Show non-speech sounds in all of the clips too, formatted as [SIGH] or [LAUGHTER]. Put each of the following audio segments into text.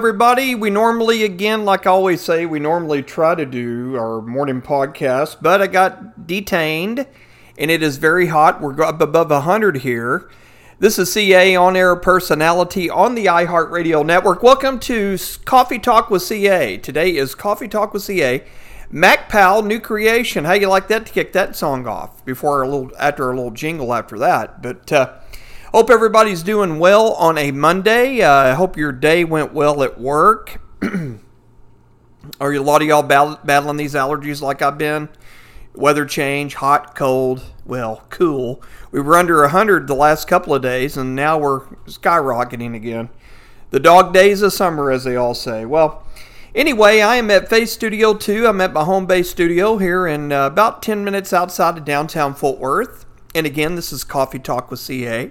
Everybody. We normally, again, like I always say, we normally try to do our morning podcast, but I got detained and it is very hot. We're up above 100 here. This is CA on air personality on the iHeartRadio network. Welcome to Coffee Talk with CA. Today is Coffee Talk with CA. Mac Powell, new creation. How you like that to kick that song off before a little after a little jingle after that? But uh, Hope everybody's doing well on a Monday. Uh, I hope your day went well at work. [CLEARS THROAT] Are you a lot of y'all battling these allergies like I've been? Weather change, hot, cold, well, cool. We were under 100 the last couple of days, and now we're skyrocketing again. The dog days of summer, as they all say. Well, anyway, I am at Face Studio 2. I'm at my home base studio here in uh, about 10 minutes outside of downtown Fort Worth. And again, this is Coffee Talk with CA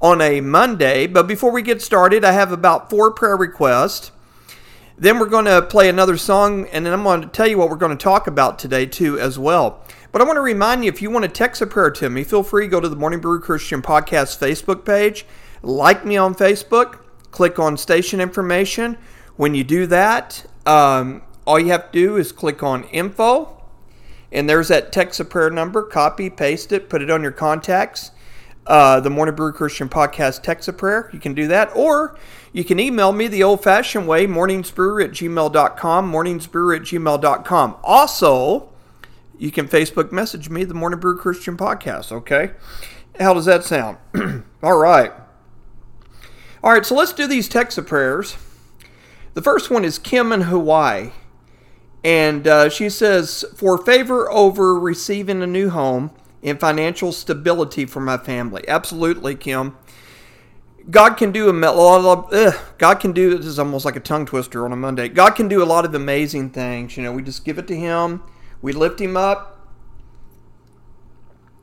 on a Monday. But before we get started, I have about four prayer requests. Then we're going to play another song, and then I'm going to tell you what we're going to talk about today, too, as well. But I want to remind you if you want to text a prayer to me, feel free to go to the Morning Brew Christian Podcast Facebook page, like me on Facebook, click on station information. When you do that, um, all you have to do is click on info, and there's that text a prayer number. Copy, paste it, put it on your contacts uh, the Morning Brew Christian Podcast text a prayer. You can do that. Or you can email me the old fashioned way, morningsbrewer at gmail.com, morningsbrewer at gmail.com. Also, you can Facebook message me, the Morning Brew Christian Podcast, okay? How does that sound? [CLEARS THROAT] All right. All right, so let's do these text of prayers. The first one is Kim in Hawaii. And uh, she says, For favor over receiving a new home, and financial stability for my family. Absolutely, Kim. God can do a lot of God can do this is almost like a tongue twister on a Monday. God can do a lot of amazing things. You know, we just give it to Him, we lift Him up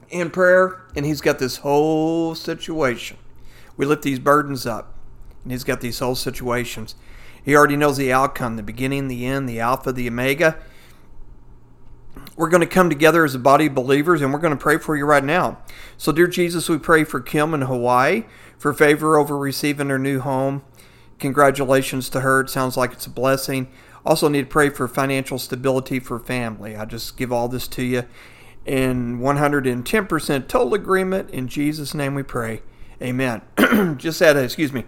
in prayer, and He's got this whole situation. We lift these burdens up, and He's got these whole situations. He already knows the outcome, the beginning, the end, the Alpha, the Omega we're going to come together as a body of believers and we're going to pray for you right now. So, dear Jesus, we pray for Kim in Hawaii for favor over receiving her new home. Congratulations to her. It sounds like it's a blessing. Also, need to pray for financial stability for family. I just give all this to you in 110% total agreement. In Jesus' name we pray. Amen. [CLEARS THROAT] just had a, excuse me.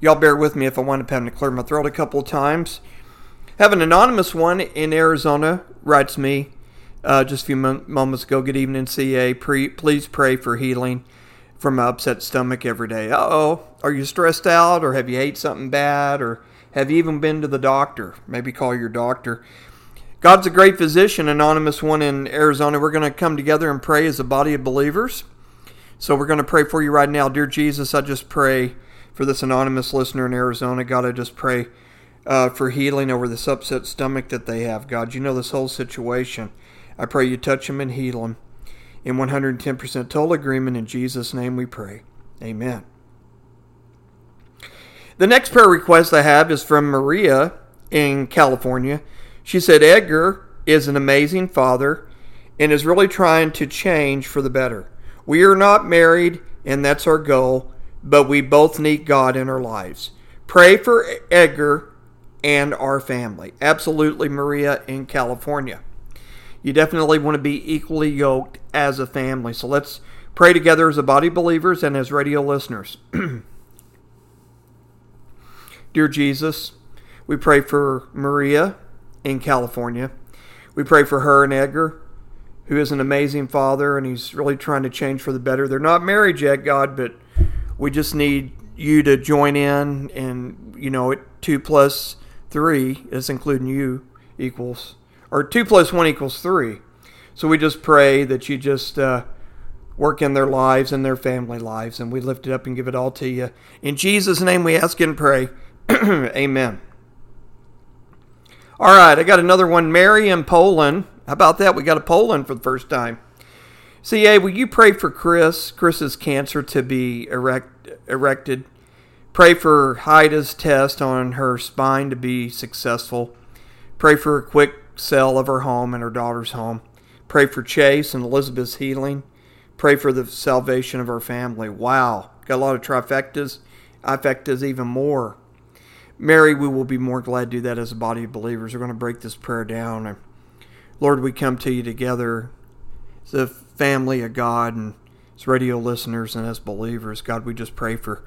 Y'all bear with me if I wind up having to clear my throat a couple of times. Have an anonymous one in Arizona writes me uh, just a few moments ago. Good evening, CA. Pre- please pray for healing from an upset stomach every day. Uh oh. Are you stressed out or have you ate something bad or have you even been to the doctor? Maybe call your doctor. God's a great physician, anonymous one in Arizona. We're going to come together and pray as a body of believers. So we're going to pray for you right now. Dear Jesus, I just pray for this anonymous listener in Arizona. God, I just pray uh, for healing over this upset stomach that they have. God, you know this whole situation. I pray you touch him and heal him. In 110% total agreement, in Jesus' name we pray. Amen. The next prayer request I have is from Maria in California. She said, Edgar is an amazing father and is really trying to change for the better. We are not married, and that's our goal, but we both need God in our lives. Pray for Edgar and our family. Absolutely, Maria in California. You definitely want to be equally yoked as a family. So let's pray together as a body of believers and as radio listeners. [CLEARS THROAT] Dear Jesus, we pray for Maria in California. We pray for her and Edgar, who is an amazing father and he's really trying to change for the better. They're not married yet, God, but we just need you to join in and, you know, two plus 3, is including you, equals, or 2 plus 1 equals 3. So we just pray that you just uh, work in their lives and their family lives, and we lift it up and give it all to you. In Jesus' name we ask and pray. [CLEARS THROAT] Amen. All right, I got another one. Mary in Poland. How about that? We got a Poland for the first time. CA, will you pray for Chris, Chris's cancer to be erect, erected? Pray for Haida's test on her spine to be successful. Pray for a quick sale of her home and her daughter's home. Pray for Chase and Elizabeth's healing. Pray for the salvation of her family. Wow. Got a lot of trifectas. Trifectas even more. Mary, we will be more glad to do that as a body of believers. We're going to break this prayer down. And Lord, we come to you together as a family of God and as radio listeners and as believers. God, we just pray for,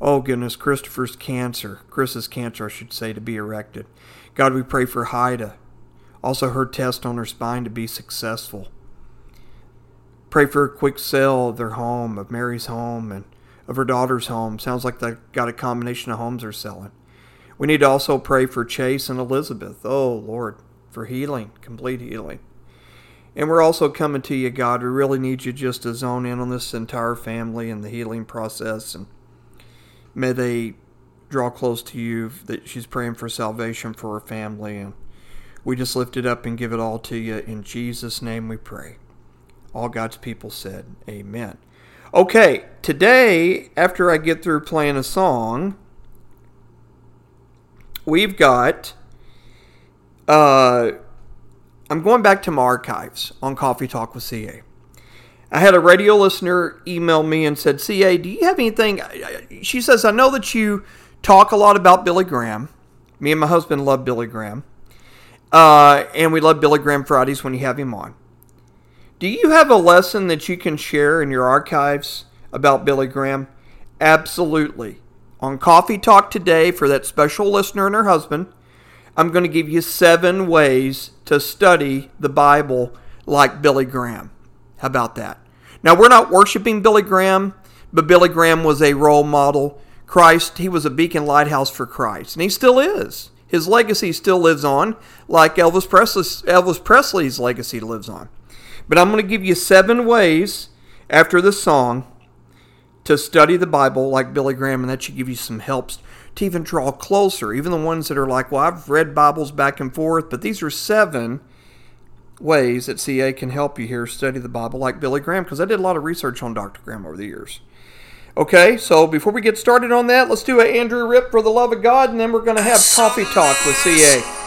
oh goodness, Christopher's cancer, Chris's cancer, I should say, to be erected. God, we pray for Haida, also her test on her spine to be successful. Pray for a quick sale of their home, of Mary's home, and of her daughter's home. Sounds like they got a combination of homes they're selling. We need to also pray for Chase and Elizabeth. Oh, Lord, for healing, complete healing. And we're also coming to you, God. We really need you just to zone in on this entire family and the healing process. And may they draw close to you. That she's praying for salvation for her family. And we just lift it up and give it all to you. In Jesus' name we pray. All God's people said, Amen. Okay, today, after I get through playing a song, we've got. Uh, I'm going back to my archives on Coffee Talk with CA. I had a radio listener email me and said, CA, do you have anything? She says, I know that you talk a lot about Billy Graham. Me and my husband love Billy Graham. Uh, and we love Billy Graham Fridays when you have him on. Do you have a lesson that you can share in your archives about Billy Graham? Absolutely. On Coffee Talk today, for that special listener and her husband, I'm going to give you seven ways to study the Bible like Billy Graham. How about that? Now, we're not worshiping Billy Graham, but Billy Graham was a role model. Christ, he was a beacon lighthouse for Christ, and he still is. His legacy still lives on, like Elvis Presley's, Elvis Presley's legacy lives on. But I'm going to give you seven ways after this song to study the Bible like Billy Graham, and that should give you some helps to even draw closer. Even the ones that are like, well, I've read Bibles back and forth, but these are seven ways that CA can help you here study the Bible like Billy Graham, because I did a lot of research on Dr. Graham over the years. Okay, so before we get started on that, let's do an Andrew Ripp for the love of God, and then we're going to have coffee talk with CA.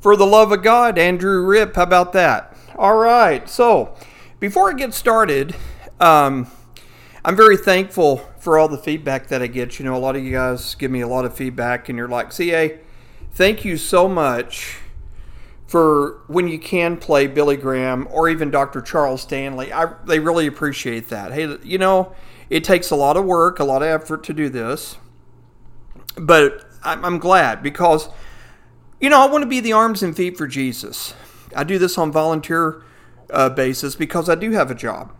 For the love of God, Andrew Ripp. How about that? All right. So, before I get started, um, I'm very thankful for all the feedback that I get. You know, a lot of you guys give me a lot of feedback, and you're like, CA, thank you so much for when you can play Billy Graham or even Dr. Charles Stanley. I, they really appreciate that. Hey, you know, it takes a lot of work, a lot of effort to do this, but I'm, I'm glad because, you know, I want to be the arms and feet for Jesus. I do this on volunteer uh, basis because I do have a job,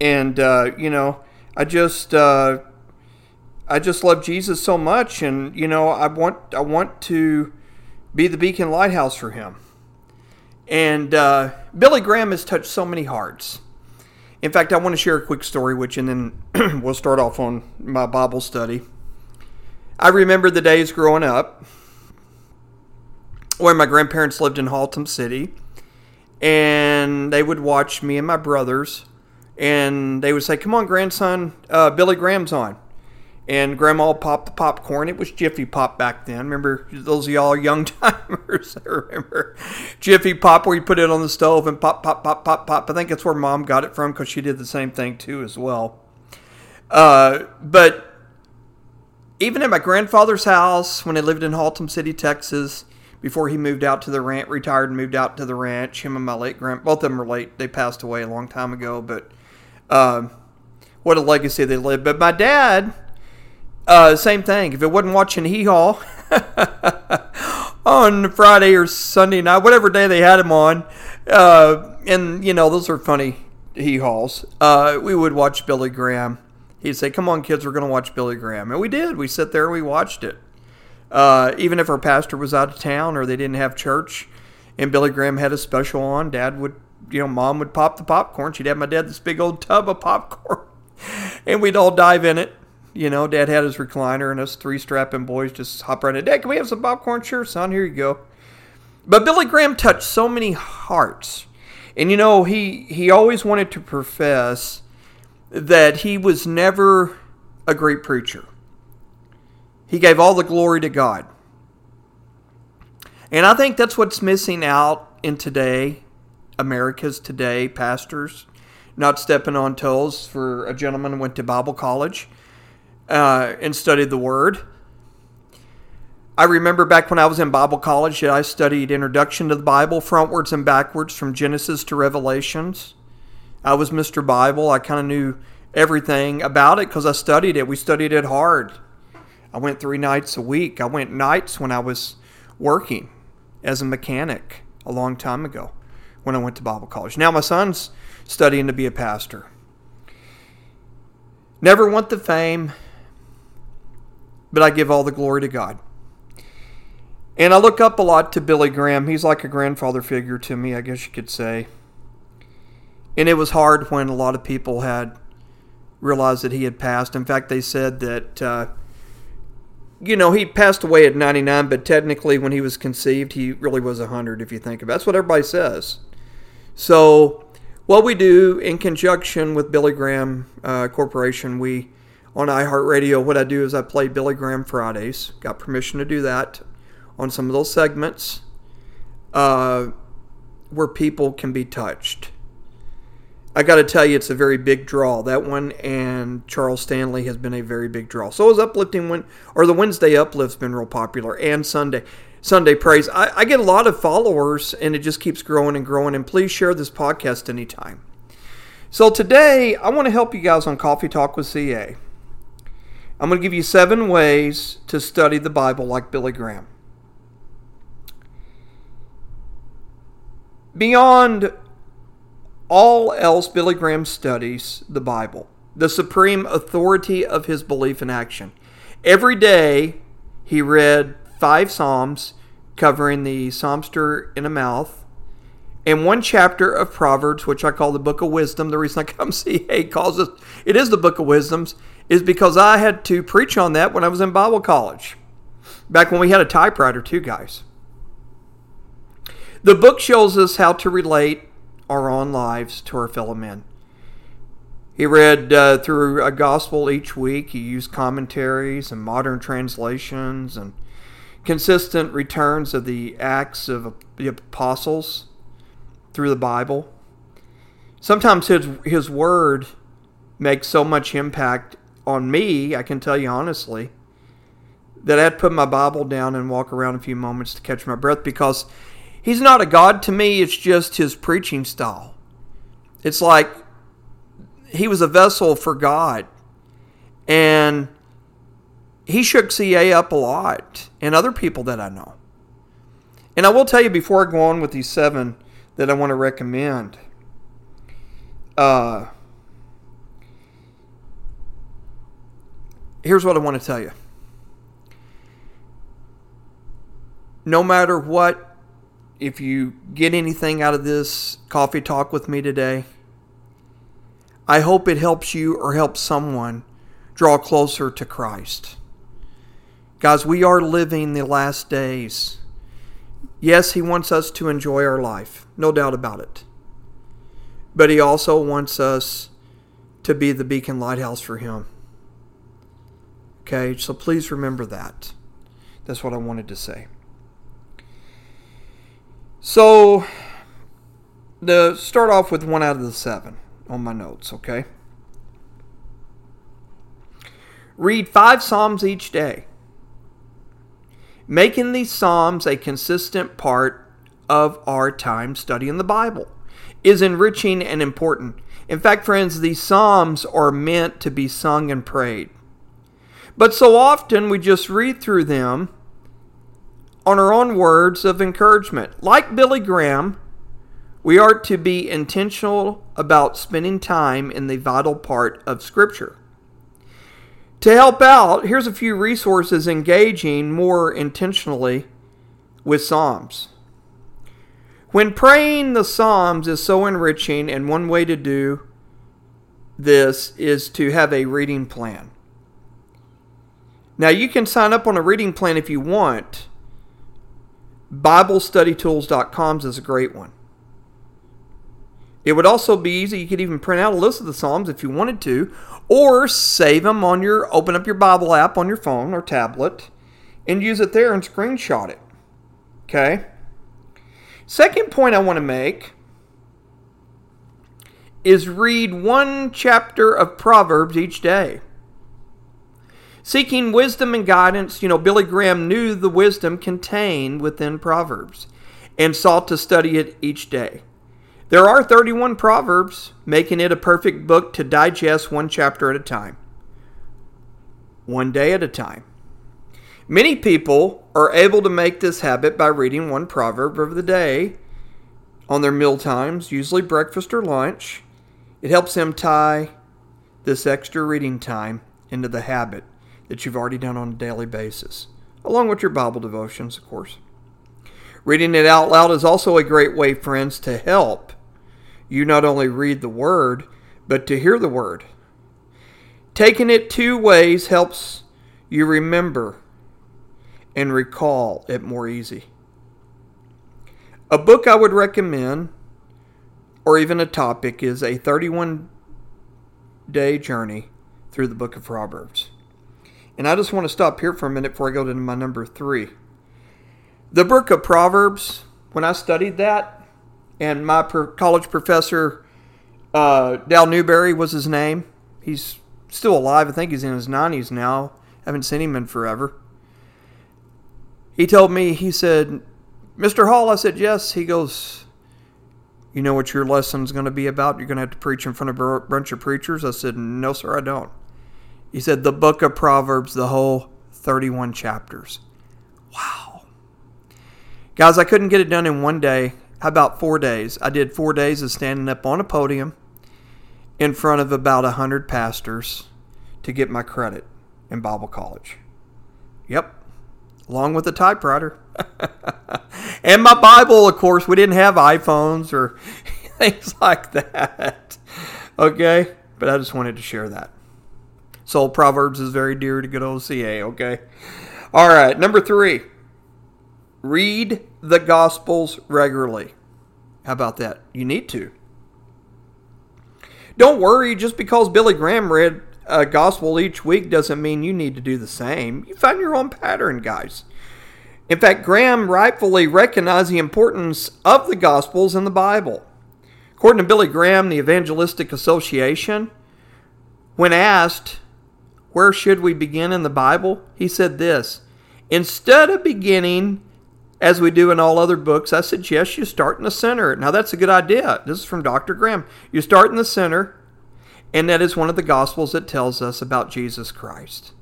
and uh, you know, I just uh, I just love Jesus so much, and you know, I want I want to be the beacon lighthouse for Him and uh, Billy Graham has touched so many hearts. In fact, I want to share a quick story, which, and then [CLEARS THROAT] we'll start off on my Bible study. I remember the days growing up when my grandparents lived in Haltom City, and they would watch me and my brothers, and they would say, "Come on, grandson, uh, Billy Graham's on." and grandma popped the popcorn. It was Jiffy Pop back then. Remember those y'all young [LAUGHS] timers? I remember Jiffy Pop where you put it on the stove and pop, pop, pop, pop, pop. I think that's where mom got it from because she did the same thing too as well. Uh, but even at my grandfather's house when I lived in Haltom City, Texas, before he moved out to the ranch, retired and moved out to the ranch. Him and my late grand, both of them are late. They passed away a long time ago, but uh, what a legacy they lived. But my dad uh, same thing. If it wasn't watching Hee Haw [LAUGHS] on Friday or Sunday night, whatever day they had him on, uh, and you know those are funny Hee Haws. Uh, we would watch Billy Graham. He'd say, "Come on, kids, we're going to watch Billy Graham," and we did. We sat there and we watched it. Uh, even if our pastor was out of town or they didn't have church, and Billy Graham had a special on, Dad would, you know, Mom would pop the popcorn. She'd have my dad this big old tub of popcorn, [LAUGHS] and we'd all dive in it you know, Dad had his recliner, and us three strapping boys just hop right in. Dad, can we have some popcorn? Sure, son. Here you go. But Billy Graham touched so many hearts, and you know, he he always wanted to profess that he was never a great preacher. He gave all the glory to God. And I think that's what's missing out in today, America's today pastors, not stepping on toes for a gentleman who went to Bible college uh, and studied the Word. I remember back when I was in Bible college that I studied Introduction to the Bible, frontwards and backwards, from Genesis to Revelations. I was Mr. Bible. I kind of knew everything about it because I studied it. We studied it hard. I went three nights a week. I went nights when I was working as a mechanic a long time ago when I went to Bible college. Now my son's studying to be a pastor. Never want the fame, but I give all the glory to God. And I look up a lot to Billy Graham. He's like a grandfather figure to me, I guess you could say. And it was hard when a lot of people had realized that he had passed. In fact, they said that, uh, you know, he passed away at 99, but technically, when he was conceived, he really was 100, if you think about it. That's what everybody says. So, what we do in conjunction with Billy Graham uh, Corporation, we on iHeartRadio, what I do is I play Billy Graham Fridays. Got permission to do that on some of those segments uh, where people can be touched. I got to tell you, it's a very big draw. That one and Charles Stanley has been a very big draw. So is uplifting when or the Wednesday uplift's been real popular, and Sunday Sunday praise. I, I get a lot of followers, and it just keeps growing and growing. And please share this podcast anytime. So today, I want to help you guys on Coffee Talk with CA. I'm going to give you seven ways to study the Bible like Billy Graham. Beyond all else, Billy Graham studies the Bible, the supreme authority of his belief and action. Every day, he read five Psalms covering the Psalter in a mouth, and one chapter of Proverbs, which I call the Book of Wisdom. The reason I come [LAUGHS] see calls it, it is the Book of Wisdoms, is because I had to preach on that when I was in Bible college. Back when we had a typewriter, too, guys. The book shows us how to relate our own lives to our fellow men. He read uh, through a gospel each week. He used commentaries and modern translations and consistent returns of the acts of the apostles through the Bible. Sometimes his his word makes so much impact on me, I can tell you honestly, that I'd put my Bible down and walk around a few moments to catch my breath because he's not a God to me, it's just his preaching style. It's like he was a vessel for God. And he shook CA up a lot, and other people that I know. And I will tell you before I go on with these seven that I want to recommend. Uh, here's what I want to tell you. No matter what, if you get anything out of this coffee talk with me today, I hope it helps you or helps someone draw closer to Christ. Guys, we are living the last days. Yes, He wants us to enjoy our life, no doubt about it. But He also wants us to be the beacon lighthouse for Him. Okay, so please remember that. That's what I wanted to say. So, to start off with one out of the seven on my notes, okay? Read five Psalms each day. Making these Psalms a consistent part of our time studying the Bible is enriching and important. In fact, friends, these Psalms are meant to be sung and prayed. But so often we just read through them on our own words of encouragement. Like Billy Graham, we are to be intentional about spending time in the vital part of Scripture. To help out, here's a few resources engaging more intentionally with Psalms. When praying the Psalms is so enriching, and one way to do this is to have a reading plan. Now, you can sign up on a reading plan if you want. BibleStudyTools.com is a great one. It would also be easy. You could even print out a list of the Psalms if you wanted to, or save them on your, open up your Bible app on your phone or tablet and use it there and screenshot it. Okay? Second point I want to make is read one chapter of Proverbs each day. Seeking wisdom and guidance, you know, Billy Graham knew the wisdom contained within Proverbs and sought to study it each day. There are 31 Proverbs, making it a perfect book to digest one chapter at a time, one day at a time. Many people are able to make this habit by reading one proverb of the day on their meal times, usually breakfast or lunch. It helps them tie this extra reading time into the habit that you've already done on a daily basis, along with your Bible devotions, of course. Reading it out loud is also a great way, friends, to help you not only read the word, but to hear the word. Taking it two ways helps you remember and recall it more easy. A book I would recommend, or even a topic, is a 31 day journey through the book of Proverbs. And I just want to stop here for a minute before I go to my number three. The book of Proverbs, when I studied that, and my per- college professor, uh, Dal Newberry was his name. He's still alive. I think he's in his 90s now. Haven't seen him in forever. He told me, he said, Mr. Hall, I said, yes. He goes, You know what your lesson's going to be about? You're going to have to preach in front of a bunch of preachers? I said, No, sir, I don't. He said, The book of Proverbs, the whole 31 chapters. Wow. Guys, I couldn't get it done in one day. How about four days? I did four days of standing up on a podium in front of about a hundred pastors to get my credit in Bible college. Yep, along with a typewriter. [LAUGHS] and my Bible, of course, we didn't have iPhones or [LAUGHS] things like that. Okay, but I just wanted to share that. So Proverbs is very dear to good old CA, okay? All right, number three. Read the Gospels regularly. How about that? You need to. Don't worry, just because Billy Graham read a Gospel each week doesn't mean you need to do the same. You find your own pattern, guys. In fact, Graham rightfully recognized the importance of the Gospels in the Bible. According to Billy Graham, the Evangelistic Association, when asked, Where should we begin in the Bible? he said this Instead of beginning as we do in all other books, I suggest you start in the center. Now, that's a good idea. This is from Dr. Graham. You start in the center, and that is one of the Gospels that tells us about Jesus Christ.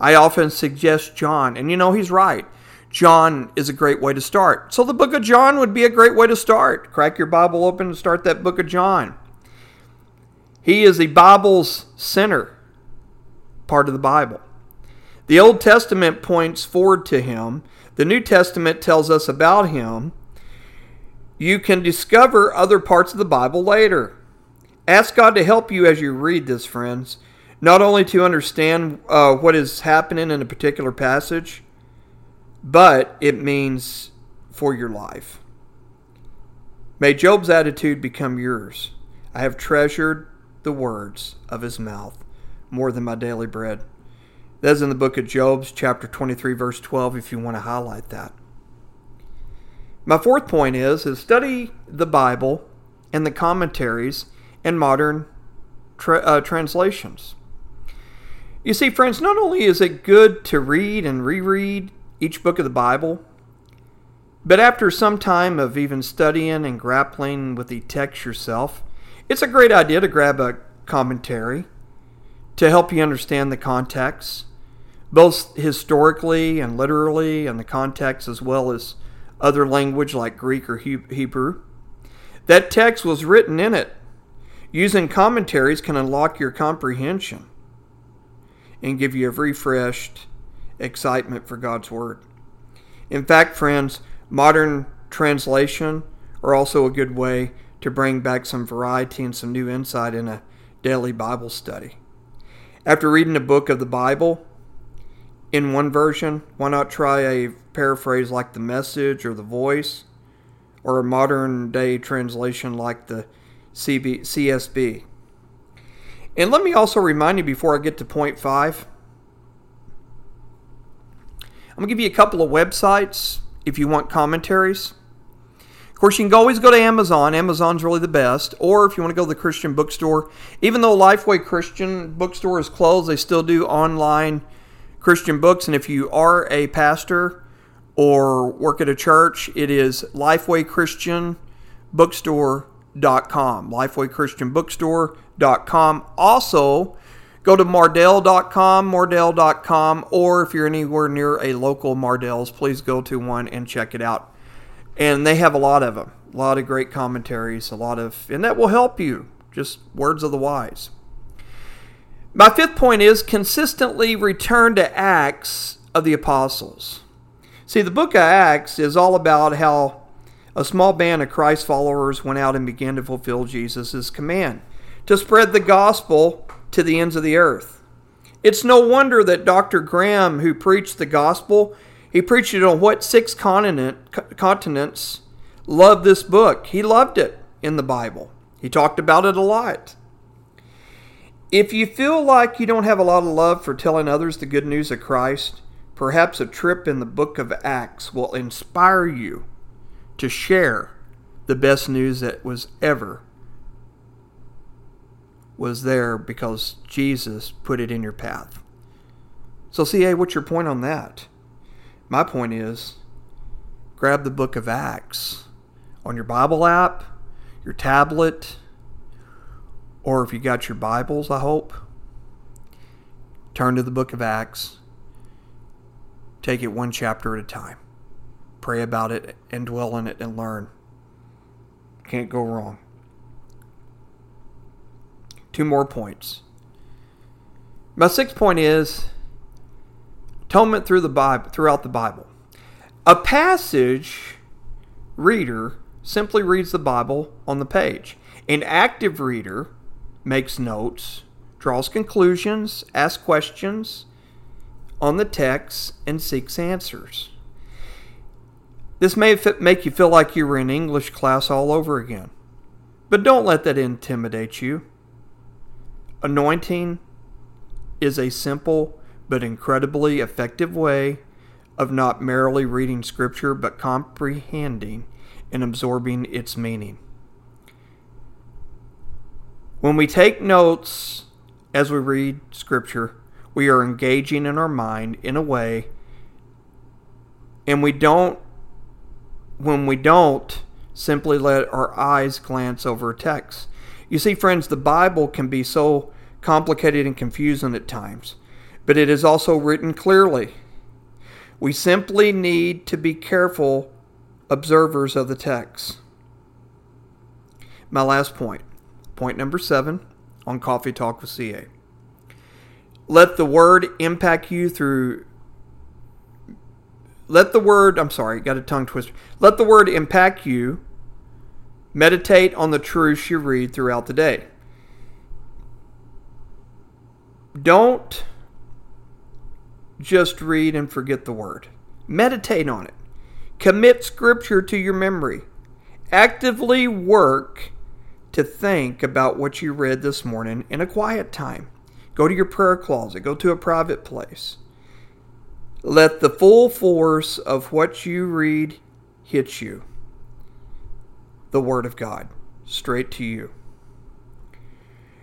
I often suggest John, and you know, he's right. John is a great way to start. So, the book of John would be a great way to start. Crack your Bible open and start that book of John. He is the Bible's center part of the Bible. The Old Testament points forward to him, the New Testament tells us about him. You can discover other parts of the Bible later. Ask God to help you as you read this, friends, not only to understand uh, what is happening in a particular passage but it means for your life. May Job's attitude become yours. I have treasured the words of his mouth more than my daily bread. That's in the book of Job's, chapter 23, verse 12, if you want to highlight that. My fourth point is, is study the Bible and the commentaries and modern tra- uh, translations. You see, friends, not only is it good to read and reread each book of the Bible. But after some time of even studying and grappling with the text yourself, it's a great idea to grab a commentary to help you understand the context, both historically and literally, and the context as well as other language like Greek or Hebrew. That text was written in it. Using commentaries can unlock your comprehension and give you a refreshed excitement for God's Word. In fact, friends, modern translation are also a good way to bring back some variety and some new insight in a daily Bible study. After reading a book of the Bible in one version, why not try a paraphrase like the Message or the Voice, or a modern day translation like the CB, CSB? And let me also remind you before I get to point five I'm going to give you a couple of websites if you want commentaries. Of course, you can always go to Amazon. Amazon's really the best. Or if you want to go to the Christian bookstore, even though Lifeway Christian bookstore is closed, they still do online Christian books. And if you are a pastor or work at a church, it is lifewaychristianbookstore.com. Lifewaychristianbookstore.com. Also, Go to Mardel.com, Mardel.com, or if you're anywhere near a local Mardel's, please go to one and check it out. And they have a lot of them, a lot of great commentaries, a lot of, and that will help you. Just words of the wise. My fifth point is consistently return to Acts of the Apostles. See, the book of Acts is all about how a small band of Christ followers went out and began to fulfill Jesus' command to spread the gospel to the ends of the earth. It's no wonder that Dr. Graham, who preached the gospel, he preached it on what six continent, continents loved this book. He loved it in the Bible. He talked about it a lot. If you feel like you don't have a lot of love for telling others the good news of Christ, perhaps a trip in the book of Acts will inspire you to share the best news that was ever was there because Jesus put it in your path. So, CA, what's your point on that? My point is grab the book of Acts on your Bible app, your tablet, or if you got your Bibles, I hope. Turn to the book of Acts. Take it one chapter at a time. Pray about it and dwell in it and learn. Can't go wrong. Two more points. My sixth point is atonement through the Bible, throughout the Bible. A passage reader simply reads the Bible on the page. An active reader makes notes, draws conclusions, asks questions on the text, and seeks answers. This may make you feel like you were in English class all over again, but don't let that intimidate you. Anointing is a simple but incredibly effective way of not merely reading Scripture, but comprehending and absorbing its meaning. When we take notes as we read Scripture, we are engaging in our mind in a way, and we don't, when we don't, simply let our eyes glance over a text. You see, friends, the Bible can be so complicated and confusing at times, but it is also written clearly. We simply need to be careful observers of the text. My last point, point number seven on Coffee Talk with CA. Let the word impact you through. Let the word, I'm sorry, got a tongue twister. Let the word impact you. Meditate on the truths you read throughout the day. Don't just read and forget the word. Meditate on it. Commit scripture to your memory. Actively work to think about what you read this morning in a quiet time. Go to your prayer closet, go to a private place. Let the full force of what you read hit you. The Word of God, straight to you.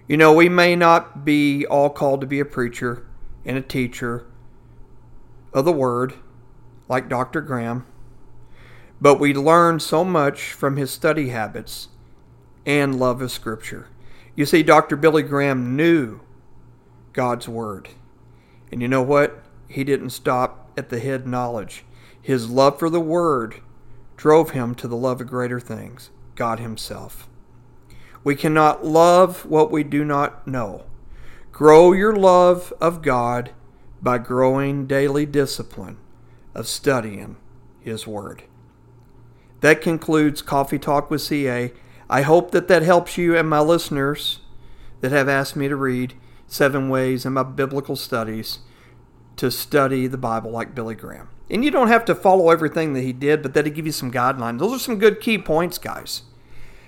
You know, we may not be all called to be a preacher and a teacher of the Word like Dr. Graham, but we learn so much from his study habits and love of Scripture. You see, Dr. Billy Graham knew God's Word. And you know what? He didn't stop at the head knowledge. His love for the Word drove him to the love of greater things, God Himself. We cannot love what we do not know. Grow your love of God by growing daily discipline of studying His Word. That concludes Coffee Talk with CA. I hope that that helps you and my listeners that have asked me to read seven ways in my biblical studies to study the Bible like Billy Graham. And you don't have to follow everything that he did, but that'll give you some guidelines. Those are some good key points, guys.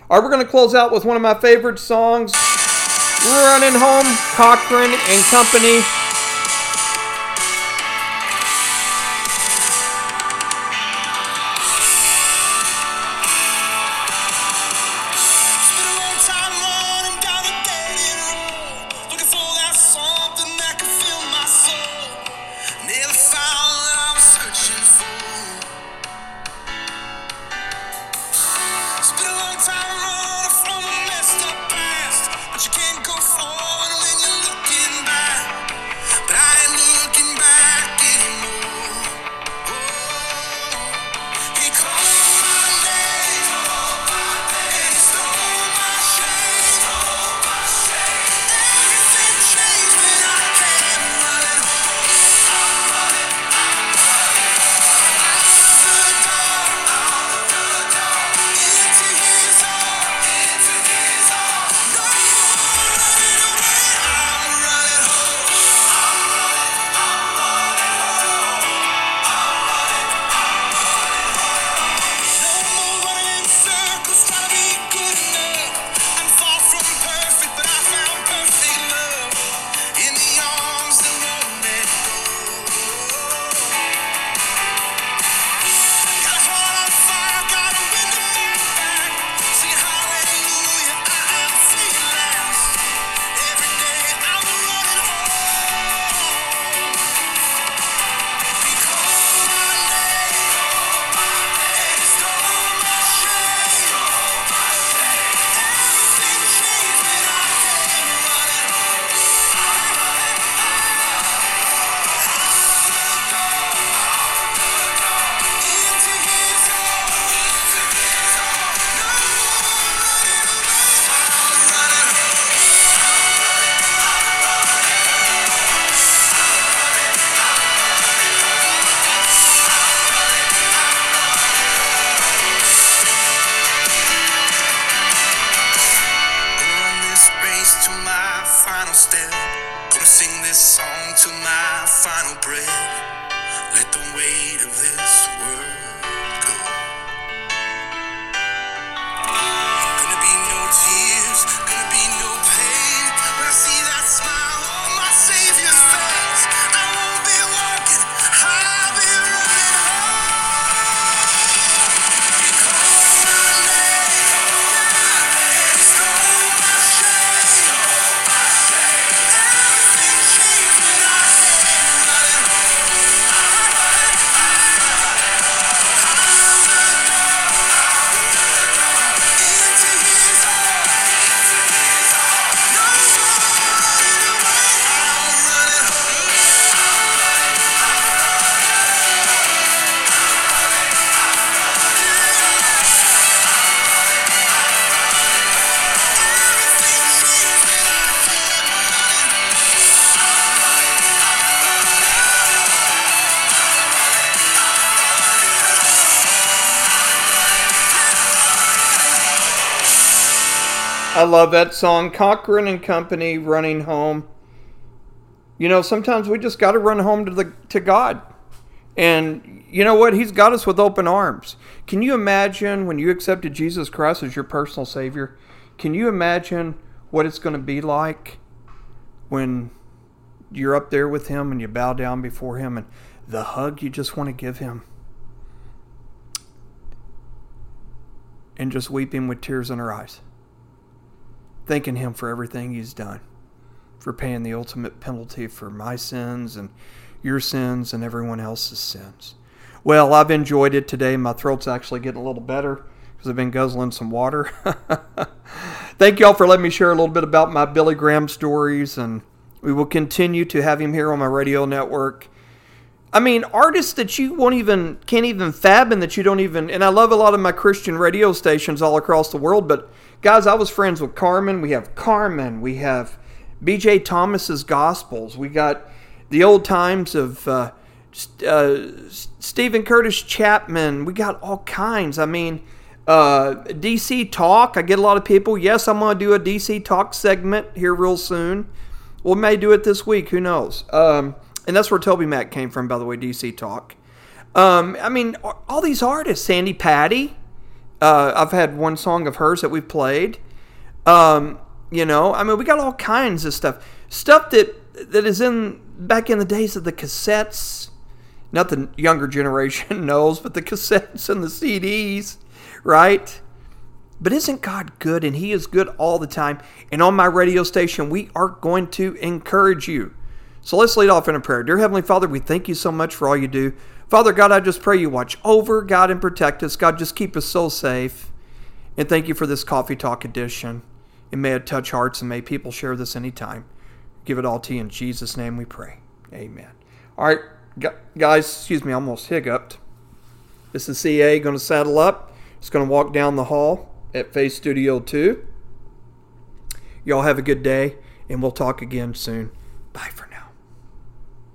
All right, we're going to close out with one of my favorite songs, Running Home, Cochren and Company. I love that song, Cochren and Company, Running Home. You know, sometimes we just got to run home to the to God. And you know what? He's got us with open arms. Can you imagine when you accepted Jesus Christ as your personal Savior? Can you imagine what it's going to be like when you're up there with Him and you bow down before Him and the hug you just want to give Him? And just weeping with tears in her eyes, thanking Him for everything He's done, for paying the ultimate penalty for my sins and your sins and everyone else's sins. Well, I've enjoyed it today. My throat's actually getting a little better because I've been guzzling some water. [LAUGHS] Thank y'all for letting me share a little bit about my Billy Graham stories, and we will continue to have him here on my radio network. I mean, artists that you won't even can't even fathom that you don't even. And I love a lot of my Christian radio stations all across the world. But guys, I was friends with Carmen. We have Carmen. We have B.J. Thomas's Gospels. We got the old times of uh, uh, Steven Curtis Chapman. We got all kinds. I mean, uh, DC Talk. I get a lot of people. Yes, I'm going to do a DC Talk segment here real soon. We may do it this week. Who knows? Um, and that's where TobyMac came from, by the way, DC Talk. Um, I mean, all these artists, Sandi Patty. Uh, I've had one song of hers that we've played. Um, you know, I mean, we got all kinds of stuff. Stuff that that is in back in the days of the cassettes. Not the younger generation [LAUGHS] knows, but the cassettes and the CDs, right? But isn't God good? And He is good all the time. And on my radio station, we are going to encourage you. So let's lead off in a prayer. Dear Heavenly Father, we thank you so much for all you do. Father God, I just pray you watch over, God, and protect us. God, just keep us so safe. And thank you for this Coffee Talk edition. And may it touch hearts and may people share this anytime give it all to you in Jesus' name we pray. Amen. All right, guys, excuse me, I almost hiccuped. This is CA going to saddle up. It's going to walk down the hall at Face Studio 2. Y'all have a good day, and we'll talk again soon. Bye for now.